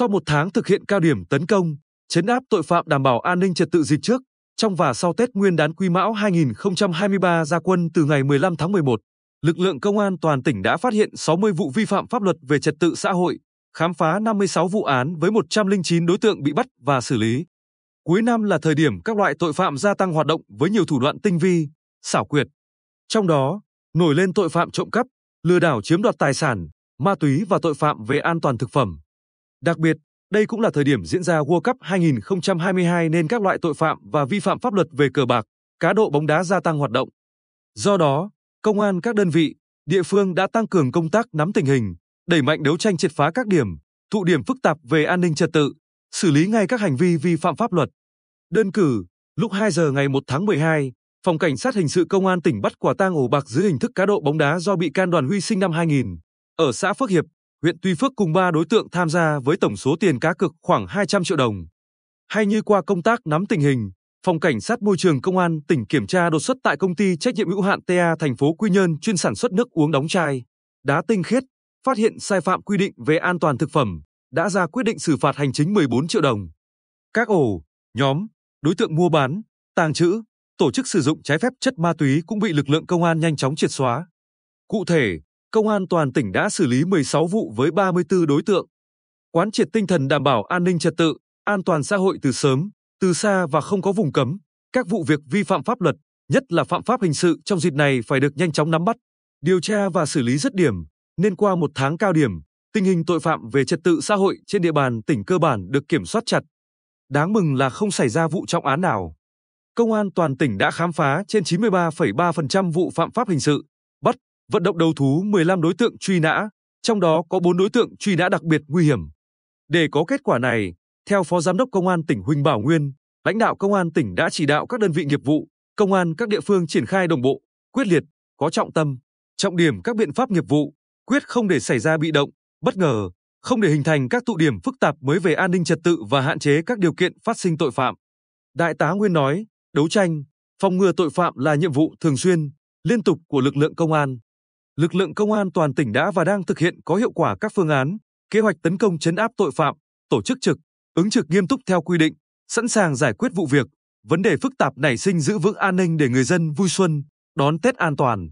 Sau một tháng thực hiện cao điểm tấn công, chấn áp tội phạm đảm bảo an ninh trật tự dịp trước, trong và sau Tết Nguyên đán Quý Mão 2023 ra quân từ ngày 15 tháng 11, lực lượng công an toàn tỉnh đã phát hiện 60 vụ vi phạm pháp luật về trật tự xã hội, khám phá 56 vụ án với 109 đối tượng bị bắt và xử lý. Cuối năm là thời điểm các loại tội phạm gia tăng hoạt động với nhiều thủ đoạn tinh vi, xảo quyệt. Trong đó, nổi lên tội phạm trộm cắp, lừa đảo chiếm đoạt tài sản, ma túy và tội phạm về an toàn thực phẩm. Đặc biệt, đây cũng là thời điểm diễn ra World Cup 2022 nên các loại tội phạm và vi phạm pháp luật về cờ bạc, cá độ bóng đá gia tăng hoạt động. Do đó, công an các đơn vị, địa phương đã tăng cường công tác nắm tình hình, đẩy mạnh đấu tranh triệt phá các điểm, tụ điểm phức tạp về an ninh trật tự, xử lý ngay các hành vi vi phạm pháp luật. Đơn cử, lúc 2 giờ ngày 1 tháng 12, Phòng Cảnh sát Hình sự Công an tỉnh bắt quả tang ổ bạc dưới hình thức cá độ bóng đá do bị can Đoàn Huy sinh năm 2000, ở xã Phước Hiệp, huyện Tuy Phước cùng ba đối tượng tham gia với tổng số tiền cá cược khoảng 200 triệu đồng. Hay như qua công tác nắm tình hình, Phòng Cảnh sát Môi trường Công an tỉnh kiểm tra đột xuất tại công ty trách nhiệm hữu hạn TA thành phố Quy Nhơn chuyên sản xuất nước uống đóng chai, đá tinh khiết, phát hiện sai phạm quy định về an toàn thực phẩm, đã ra quyết định xử phạt hành chính 14 triệu đồng. Các ổ, nhóm, đối tượng mua bán, tàng trữ, tổ chức sử dụng trái phép chất ma túy cũng bị lực lượng công an nhanh chóng triệt xóa. Cụ thể, công an toàn tỉnh đã xử lý 16 vụ với 34 đối tượng. Quán triệt tinh thần đảm bảo an ninh trật tự, an toàn xã hội từ sớm, từ xa và không có vùng cấm. Các vụ việc vi phạm pháp luật, nhất là phạm pháp hình sự trong dịp này phải được nhanh chóng nắm bắt, điều tra và xử lý dứt điểm. Nên qua một tháng cao điểm, tình hình tội phạm về trật tự xã hội trên địa bàn tỉnh cơ bản được kiểm soát chặt. Đáng mừng là không xảy ra vụ trọng án nào. Công an toàn tỉnh đã khám phá trên 93,3% vụ phạm pháp hình sự, vận động đầu thú 15 đối tượng truy nã, trong đó có 4 đối tượng truy nã đặc biệt nguy hiểm. Để có kết quả này, theo Phó Giám đốc Công an tỉnh Huỳnh Bảo Nguyên, lãnh đạo Công an tỉnh đã chỉ đạo các đơn vị nghiệp vụ, công an các địa phương triển khai đồng bộ, quyết liệt, có trọng tâm, trọng điểm các biện pháp nghiệp vụ, quyết không để xảy ra bị động, bất ngờ, không để hình thành các tụ điểm phức tạp mới về an ninh trật tự và hạn chế các điều kiện phát sinh tội phạm. Đại tá Nguyên nói, đấu tranh, phòng ngừa tội phạm là nhiệm vụ thường xuyên, liên tục của lực lượng công an. Lực lượng công an toàn tỉnh đã và đang thực hiện có hiệu quả các phương án, kế hoạch tấn công chấn áp tội phạm, tổ chức trực, ứng trực nghiêm túc theo quy định, sẵn sàng giải quyết vụ việc, vấn đề phức tạp nảy sinh giữ vững an ninh để người dân vui xuân, đón Tết an toàn.